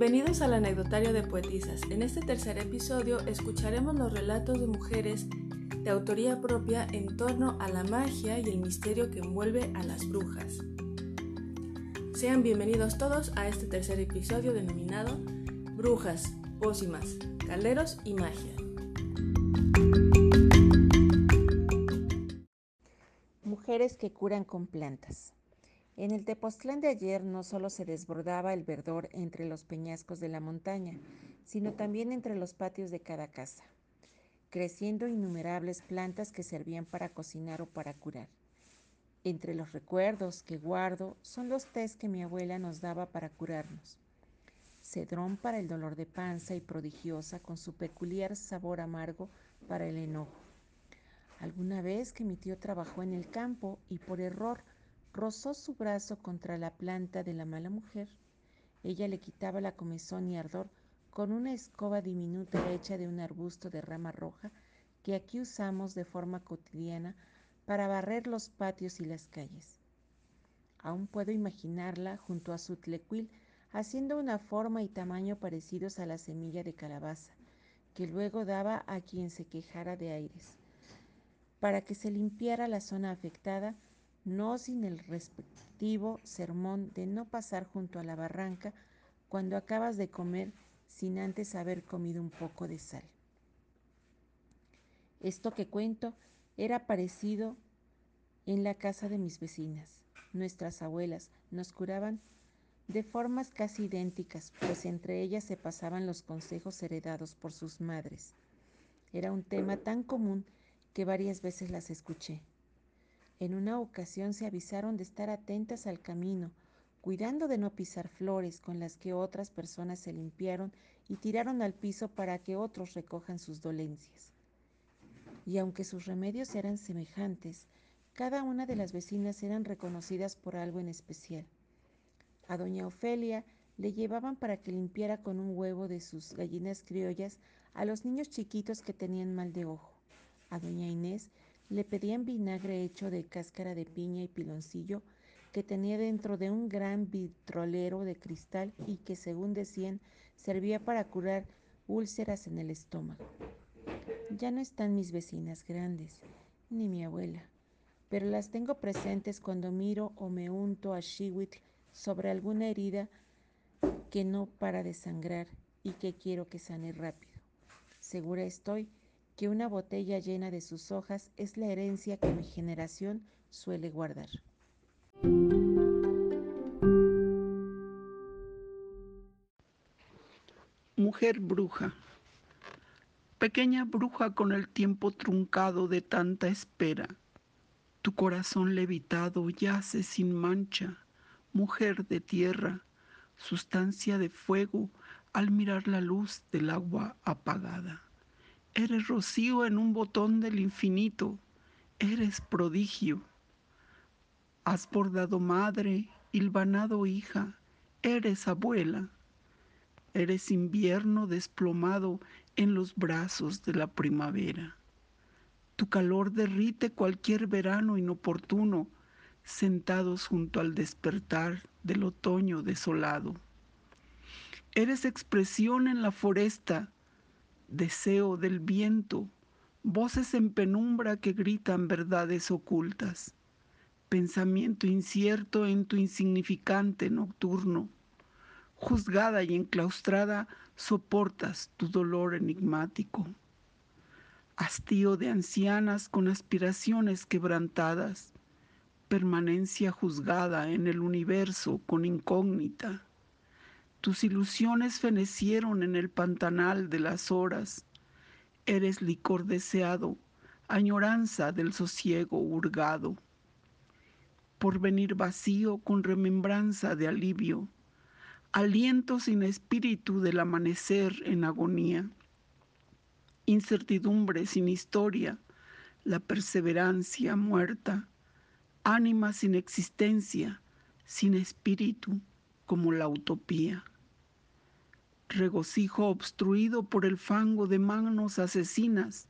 Bienvenidos al anecdotario de Poetisas. En este tercer episodio escucharemos los relatos de mujeres de autoría propia en torno a la magia y el misterio que envuelve a las brujas. Sean bienvenidos todos a este tercer episodio denominado Brujas, Pócimas, Calderos y Magia. Mujeres que curan con plantas. En el Tepoztlán de ayer no solo se desbordaba el verdor entre los peñascos de la montaña, sino también entre los patios de cada casa, creciendo innumerables plantas que servían para cocinar o para curar. Entre los recuerdos que guardo son los tés que mi abuela nos daba para curarnos. Cedrón para el dolor de panza y prodigiosa con su peculiar sabor amargo para el enojo. Alguna vez que mi tío trabajó en el campo y por error rozó su brazo contra la planta de la mala mujer. Ella le quitaba la comezón y ardor con una escoba diminuta hecha de un arbusto de rama roja que aquí usamos de forma cotidiana para barrer los patios y las calles. Aún puedo imaginarla junto a su tlecuil haciendo una forma y tamaño parecidos a la semilla de calabaza, que luego daba a quien se quejara de aires. Para que se limpiara la zona afectada, no sin el respectivo sermón de no pasar junto a la barranca cuando acabas de comer sin antes haber comido un poco de sal. Esto que cuento era parecido en la casa de mis vecinas. Nuestras abuelas nos curaban de formas casi idénticas, pues entre ellas se pasaban los consejos heredados por sus madres. Era un tema tan común que varias veces las escuché. En una ocasión se avisaron de estar atentas al camino, cuidando de no pisar flores con las que otras personas se limpiaron y tiraron al piso para que otros recojan sus dolencias. Y aunque sus remedios eran semejantes, cada una de las vecinas eran reconocidas por algo en especial. A doña Ofelia le llevaban para que limpiara con un huevo de sus gallinas criollas a los niños chiquitos que tenían mal de ojo. A doña Inés le pedían vinagre hecho de cáscara de piña y piloncillo que tenía dentro de un gran vitrolero de cristal y que, según decían, servía para curar úlceras en el estómago. Ya no están mis vecinas grandes, ni mi abuela, pero las tengo presentes cuando miro o me unto a Shiwit sobre alguna herida que no para de sangrar y que quiero que sane rápido. Segura estoy que una botella llena de sus hojas es la herencia que mi generación suele guardar. Mujer bruja. Pequeña bruja con el tiempo truncado de tanta espera. Tu corazón levitado yace sin mancha, mujer de tierra, sustancia de fuego al mirar la luz del agua apagada. Eres rocío en un botón del infinito, eres prodigio. Has bordado madre, hilvanado hija, eres abuela. Eres invierno desplomado en los brazos de la primavera. Tu calor derrite cualquier verano inoportuno, sentados junto al despertar del otoño desolado. Eres expresión en la foresta, deseo del viento, voces en penumbra que gritan verdades ocultas, pensamiento incierto en tu insignificante nocturno. Juzgada y enclaustrada, soportas tu dolor enigmático. Hastío de ancianas con aspiraciones quebrantadas, permanencia juzgada en el universo con incógnita tus ilusiones fenecieron en el pantanal de las horas. Eres licor deseado, añoranza del sosiego hurgado. Por venir vacío con remembranza de alivio, aliento sin espíritu del amanecer en agonía. Incertidumbre sin historia, la perseverancia muerta. Ánima sin existencia, sin espíritu como la utopía. Regocijo obstruido por el fango de manos asesinas.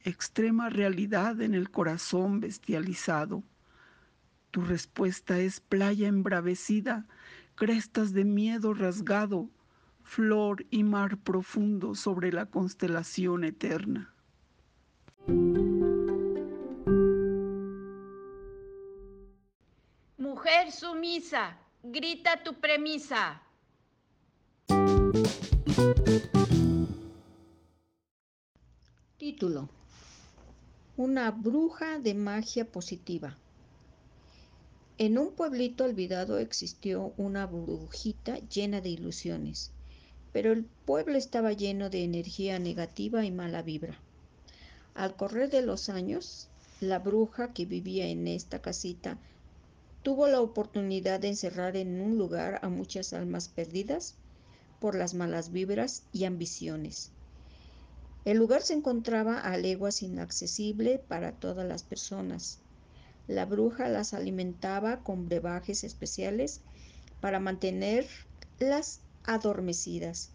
Extrema realidad en el corazón bestializado. Tu respuesta es playa embravecida crestas de miedo rasgado, flor y mar profundo sobre la constelación eterna. Mujer sumisa, grita tu premisa. Título. Una bruja de magia positiva. En un pueblito olvidado existió una brujita llena de ilusiones, pero el pueblo estaba lleno de energía negativa y mala vibra. Al correr de los años, la bruja que vivía en esta casita tuvo la oportunidad de encerrar en un lugar a muchas almas perdidas por las malas vibras y ambiciones. El lugar se encontraba a leguas inaccesible para todas las personas. La bruja las alimentaba con brebajes especiales para mantenerlas adormecidas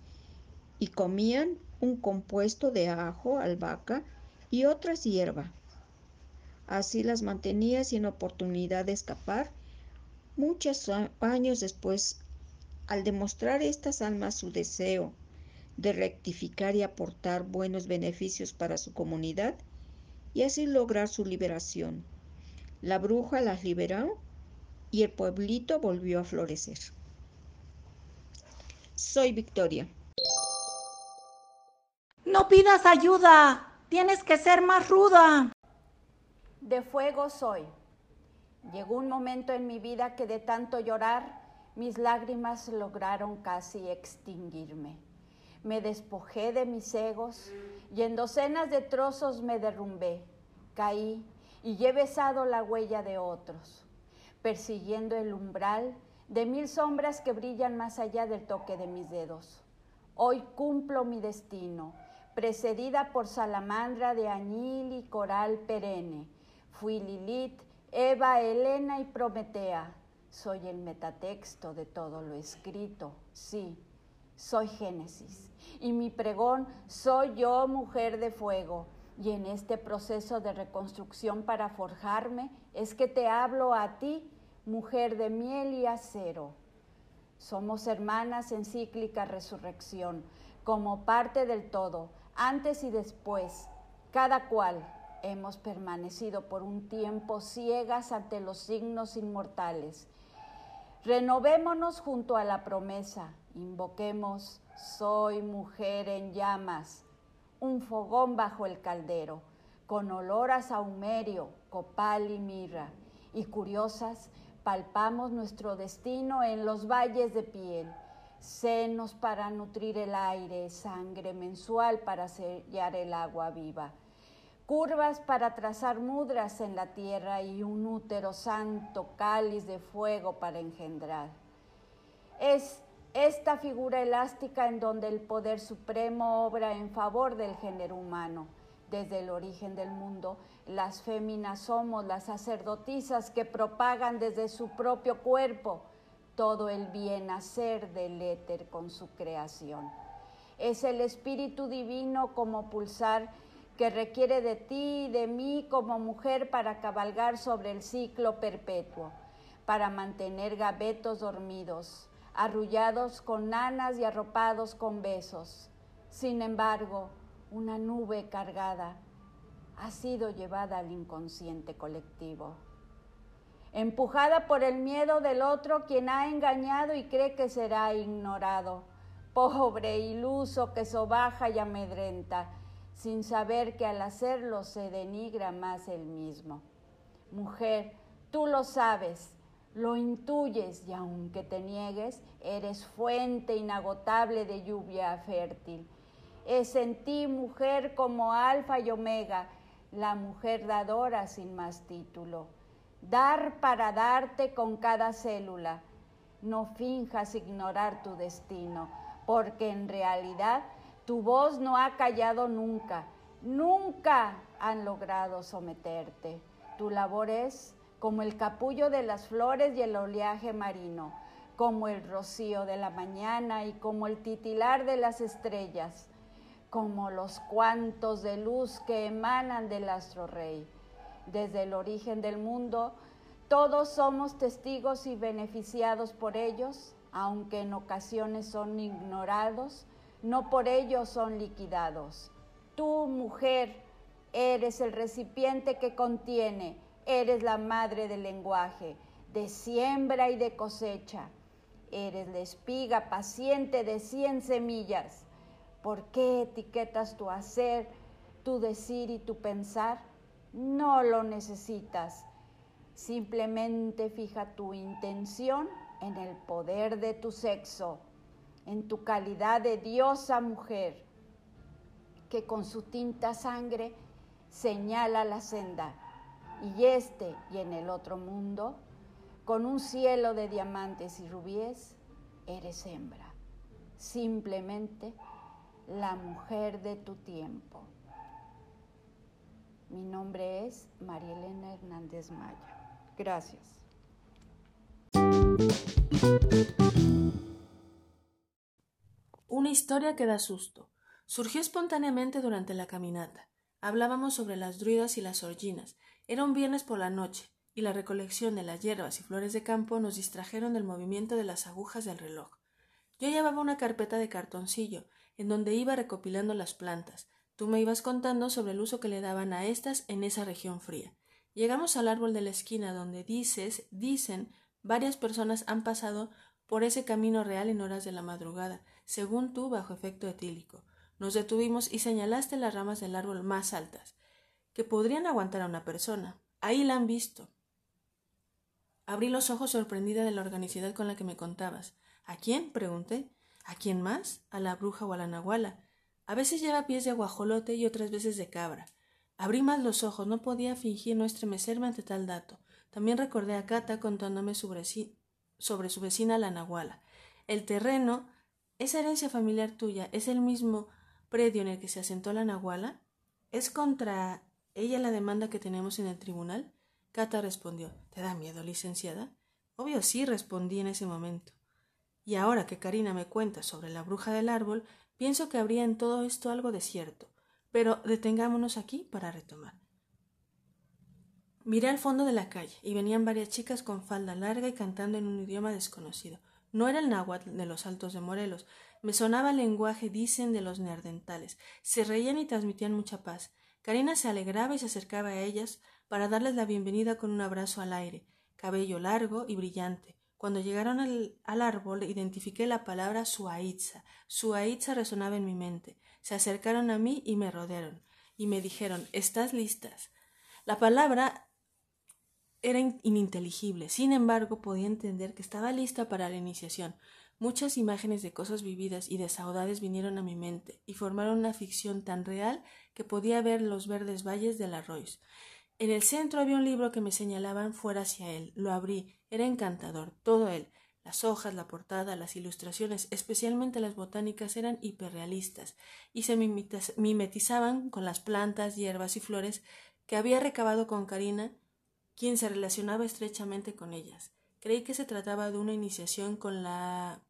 y comían un compuesto de ajo, albahaca y otras hierbas. Así las mantenía sin oportunidad de escapar. Muchos años después, al demostrar estas almas su deseo de rectificar y aportar buenos beneficios para su comunidad y así lograr su liberación. La bruja las liberó y el pueblito volvió a florecer. Soy Victoria. No pidas ayuda, tienes que ser más ruda. De fuego soy. Llegó un momento en mi vida que de tanto llorar, mis lágrimas lograron casi extinguirme. Me despojé de mis egos y en docenas de trozos me derrumbé. Caí y he besado la huella de otros, persiguiendo el umbral de mil sombras que brillan más allá del toque de mis dedos. Hoy cumplo mi destino, precedida por salamandra de añil y coral perenne. Fui Lilith, Eva, Elena y Prometea. Soy el metatexto de todo lo escrito. Sí, soy Génesis. Y mi pregón, soy yo, mujer de fuego y en este proceso de reconstrucción para forjarme es que te hablo a ti, mujer de miel y acero. Somos hermanas en cíclica resurrección, como parte del todo, antes y después, cada cual hemos permanecido por un tiempo ciegas ante los signos inmortales. Renovémonos junto a la promesa, invoquemos, soy mujer en llamas un fogón bajo el caldero, con olor a saumerio, copal y mirra, y curiosas palpamos nuestro destino en los valles de piel, senos para nutrir el aire, sangre mensual para sellar el agua viva, curvas para trazar mudras en la tierra y un útero santo, cáliz de fuego para engendrar. Es esta figura elástica en donde el poder supremo obra en favor del género humano. Desde el origen del mundo, las féminas somos las sacerdotisas que propagan desde su propio cuerpo todo el bien hacer del éter con su creación. Es el Espíritu Divino como pulsar que requiere de ti y de mí como mujer para cabalgar sobre el ciclo perpetuo, para mantener gavetos dormidos, arrullados con nanas y arropados con besos. Sin embargo, una nube cargada ha sido llevada al inconsciente colectivo. Empujada por el miedo del otro quien ha engañado y cree que será ignorado. Pobre iluso que sobaja y amedrenta, sin saber que al hacerlo se denigra más el mismo. Mujer, tú lo sabes, lo intuyes y aunque te niegues, eres fuente inagotable de lluvia fértil. Es en ti, mujer, como alfa y omega, la mujer dadora sin más título. Dar para darte con cada célula. No finjas ignorar tu destino, porque en realidad tu voz no ha callado nunca. Nunca han logrado someterte. Tu labor es como el capullo de las flores y el oleaje marino, como el rocío de la mañana y como el titilar de las estrellas, como los cuantos de luz que emanan del astro rey. Desde el origen del mundo, todos somos testigos y beneficiados por ellos aunque en ocasiones son ignorados, no por ello son liquidados. Tú, mujer, eres el recipiente que contiene, eres la madre del lenguaje, de siembra y de cosecha. Eres la espiga paciente de cien semillas. ¿Por qué etiquetas tu hacer, tu decir y tu pensar? No lo necesitas. Simplemente fija tu intención en el poder de tu sexo, en tu calidad de diosa mujer, que con su tinta sangre señala la senda. Y este y en el otro mundo con un cielo de diamantes y rubíes, eres hembra, simplemente la mujer de tu tiempo. Mi nombre es María Elena Hernández Maya. Gracias. Una historia que da susto. Surgió espontáneamente durante la caminata. Hablábamos sobre las druidas y las orginas. Era un viernes por la noche y la recolección de las hierbas y flores de campo nos distrajeron del movimiento de las agujas del reloj. Yo llevaba una carpeta de cartoncillo, en donde iba recopilando las plantas. Tú me ibas contando sobre el uso que le daban a estas en esa región fría. Llegamos al árbol de la esquina donde dices, dicen, varias personas han pasado por ese camino real en horas de la madrugada, según tú bajo efecto etílico. Nos detuvimos y señalaste las ramas del árbol más altas, que podrían aguantar a una persona. Ahí la han visto. Abrí los ojos sorprendida de la organicidad con la que me contabas. ¿A quién? pregunté. ¿A quién más? ¿A la bruja o a la nahuala? A veces lleva pies de guajolote y otras veces de cabra. Abrí más los ojos, no podía fingir no estremecerme ante tal dato. También recordé a Cata contándome sobre, sobre su vecina la nahuala. El terreno, esa herencia familiar tuya, es el mismo predio en el que se asentó la nahuala. ¿Es contra ella la demanda que tenemos en el tribunal? Cata respondió ¿Te da miedo, licenciada? Obvio sí, respondí en ese momento. Y ahora que Karina me cuenta sobre la bruja del árbol, pienso que habría en todo esto algo de cierto. Pero detengámonos aquí para retomar. Miré al fondo de la calle y venían varias chicas con falda larga y cantando en un idioma desconocido. No era el náhuatl de los altos de Morelos. Me sonaba el lenguaje, dicen, de los neardentales. Se reían y transmitían mucha paz. Karina se alegraba y se acercaba a ellas, para darles la bienvenida con un abrazo al aire, cabello largo y brillante. Cuando llegaron al, árbol identifiqué la palabra Suaitza. Suaitza resonaba en mi mente. Se acercaron a mí y me rodearon, y me dijeron ¿Estás listas? La palabra era ininteligible. Sin embargo, podía entender que estaba lista para la iniciación. Muchas imágenes de cosas vividas y de saudades vinieron a mi mente y formaron una ficción tan real que podía ver los verdes valles del arroyo. En el centro había un libro que me señalaban fuera hacia él. Lo abrí. Era encantador. Todo él. Las hojas, la portada, las ilustraciones, especialmente las botánicas, eran hiperrealistas y se mimetizaban con las plantas, hierbas y flores que había recabado con Karina, quien se relacionaba estrechamente con ellas. Creí que se trataba de una iniciación con la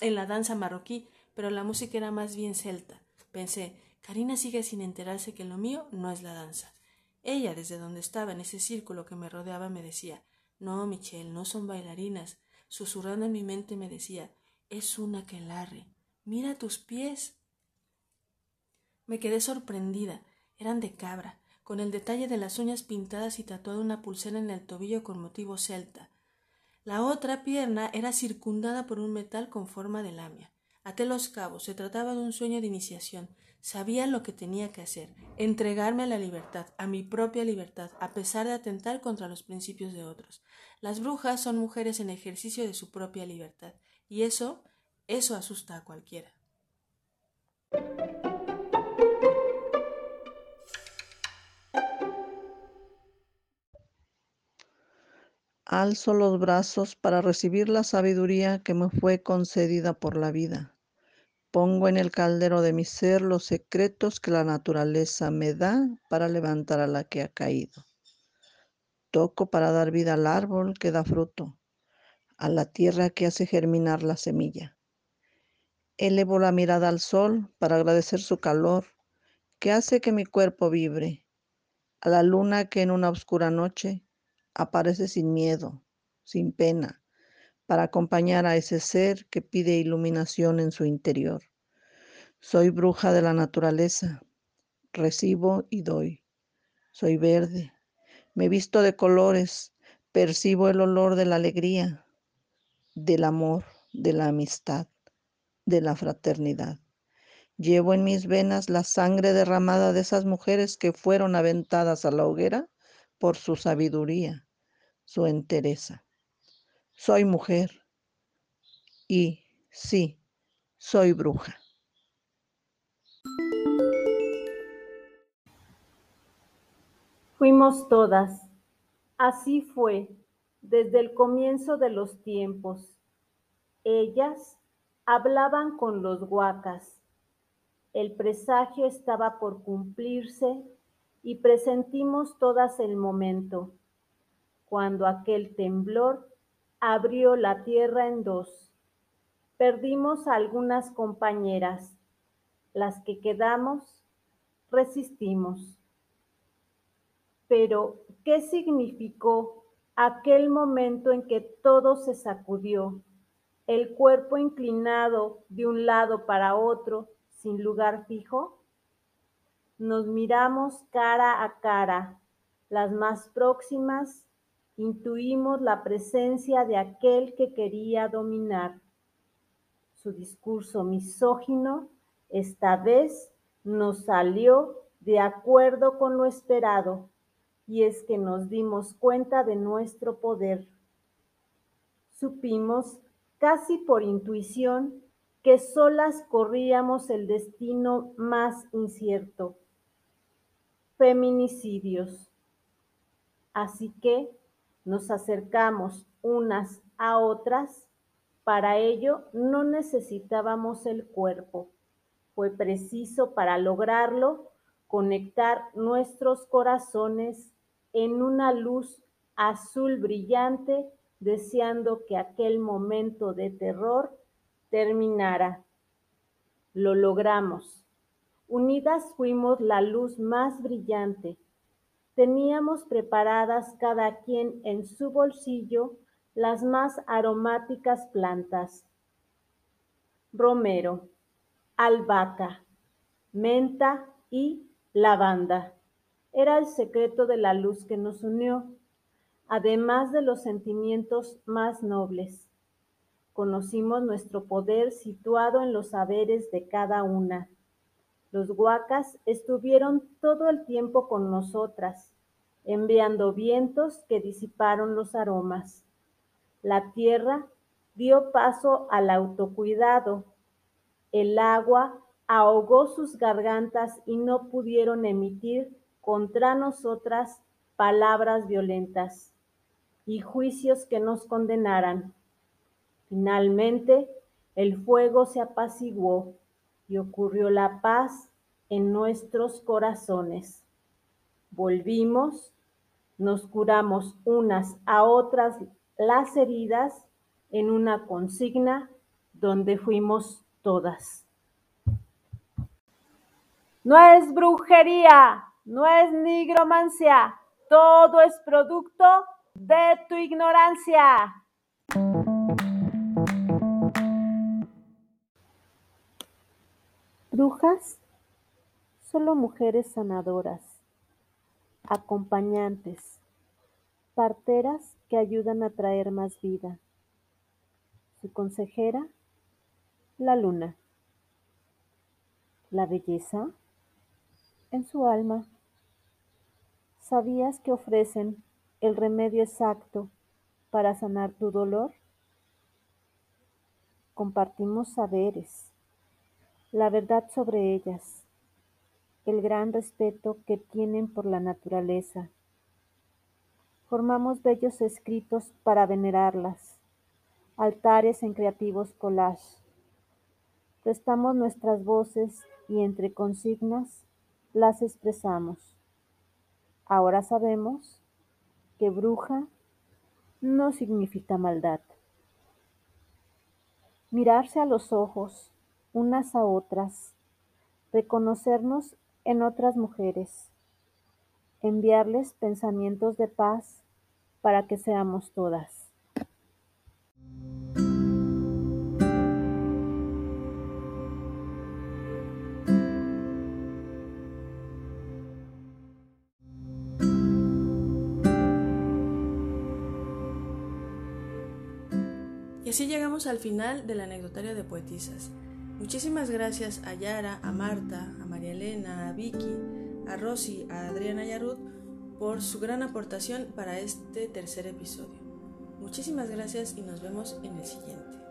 en la danza marroquí, pero la música era más bien celta. Pensé, Karina sigue sin enterarse que lo mío no es la danza. Ella, desde donde estaba en ese círculo que me rodeaba, me decía No, Michelle, no son bailarinas. Susurrando en mi mente me decía Es una que larre. Mira tus pies. Me quedé sorprendida. Eran de cabra, con el detalle de las uñas pintadas y tatuada una pulsera en el tobillo con motivo celta. La otra pierna era circundada por un metal con forma de lamia. Até los cabos. Se trataba de un sueño de iniciación. Sabía lo que tenía que hacer, entregarme a la libertad, a mi propia libertad, a pesar de atentar contra los principios de otros. Las brujas son mujeres en ejercicio de su propia libertad, y eso, eso asusta a cualquiera. Alzo los brazos para recibir la sabiduría que me fue concedida por la vida. Pongo en el caldero de mi ser los secretos que la naturaleza me da para levantar a la que ha caído. Toco para dar vida al árbol que da fruto, a la tierra que hace germinar la semilla. Elevo la mirada al sol para agradecer su calor, que hace que mi cuerpo vibre, a la luna que en una oscura noche aparece sin miedo, sin pena, para acompañar a ese ser que pide iluminación en su interior. Soy bruja de la naturaleza, recibo y doy. Soy verde, me visto de colores, percibo el olor de la alegría, del amor, de la amistad, de la fraternidad. Llevo en mis venas la sangre derramada de esas mujeres que fueron aventadas a la hoguera por su sabiduría, su entereza. Soy mujer y sí, soy bruja. Fuimos todas. Así fue desde el comienzo de los tiempos. Ellas hablaban con los huacas. El presagio estaba por cumplirse y presentimos todas el momento, cuando aquel temblor abrió la tierra en dos. Perdimos a algunas compañeras. Las que quedamos, resistimos. Pero, ¿qué significó aquel momento en que todo se sacudió, el cuerpo inclinado de un lado para otro, sin lugar fijo? Nos miramos cara a cara, las más próximas, intuimos la presencia de aquel que quería dominar. Su discurso misógino esta vez nos salió de acuerdo con lo esperado y es que nos dimos cuenta de nuestro poder. Supimos, casi por intuición, que solas corríamos el destino más incierto. Feminicidios. Así que nos acercamos unas a otras. Para ello no necesitábamos el cuerpo. Fue preciso para lograrlo conectar nuestros corazones en una luz azul brillante, deseando que aquel momento de terror terminara. Lo logramos. Unidas fuimos la luz más brillante. Teníamos preparadas cada quien en su bolsillo las más aromáticas plantas. Romero, albahaca, menta y lavanda. Era el secreto de la luz que nos unió, además de los sentimientos más nobles. Conocimos nuestro poder situado en los saberes de cada una. Los huacas estuvieron todo el tiempo con nosotras, enviando vientos que disiparon los aromas. La tierra dio paso al autocuidado. El agua ahogó sus gargantas y no pudieron emitir contra nosotras palabras violentas y juicios que nos condenaran. Finalmente, el fuego se apaciguó y ocurrió la paz en nuestros corazones. Volvimos, nos curamos unas a otras las heridas en una consigna donde fuimos todas. No es brujería, no es nigromancia, todo es producto de tu ignorancia. Brujas, solo mujeres sanadoras, acompañantes, parteras que ayudan a traer más vida. Su consejera, la luna. La belleza en su alma. ¿Sabías que ofrecen el remedio exacto para sanar tu dolor? Compartimos saberes, la verdad sobre ellas, el gran respeto que tienen por la naturaleza. Formamos bellos escritos para venerarlas, altares en creativos collages. Prestamos nuestras voces y entre consignas las expresamos. Ahora sabemos que bruja no significa maldad. Mirarse a los ojos unas a otras, reconocernos en otras mujeres, enviarles pensamientos de paz para que seamos todas. Y así llegamos al final del anecdotario de poetisas. Muchísimas gracias a Yara, a Marta, a María Elena, a Vicky, a Rosy, a Adriana y a Ruth por su gran aportación para este tercer episodio. Muchísimas gracias y nos vemos en el siguiente.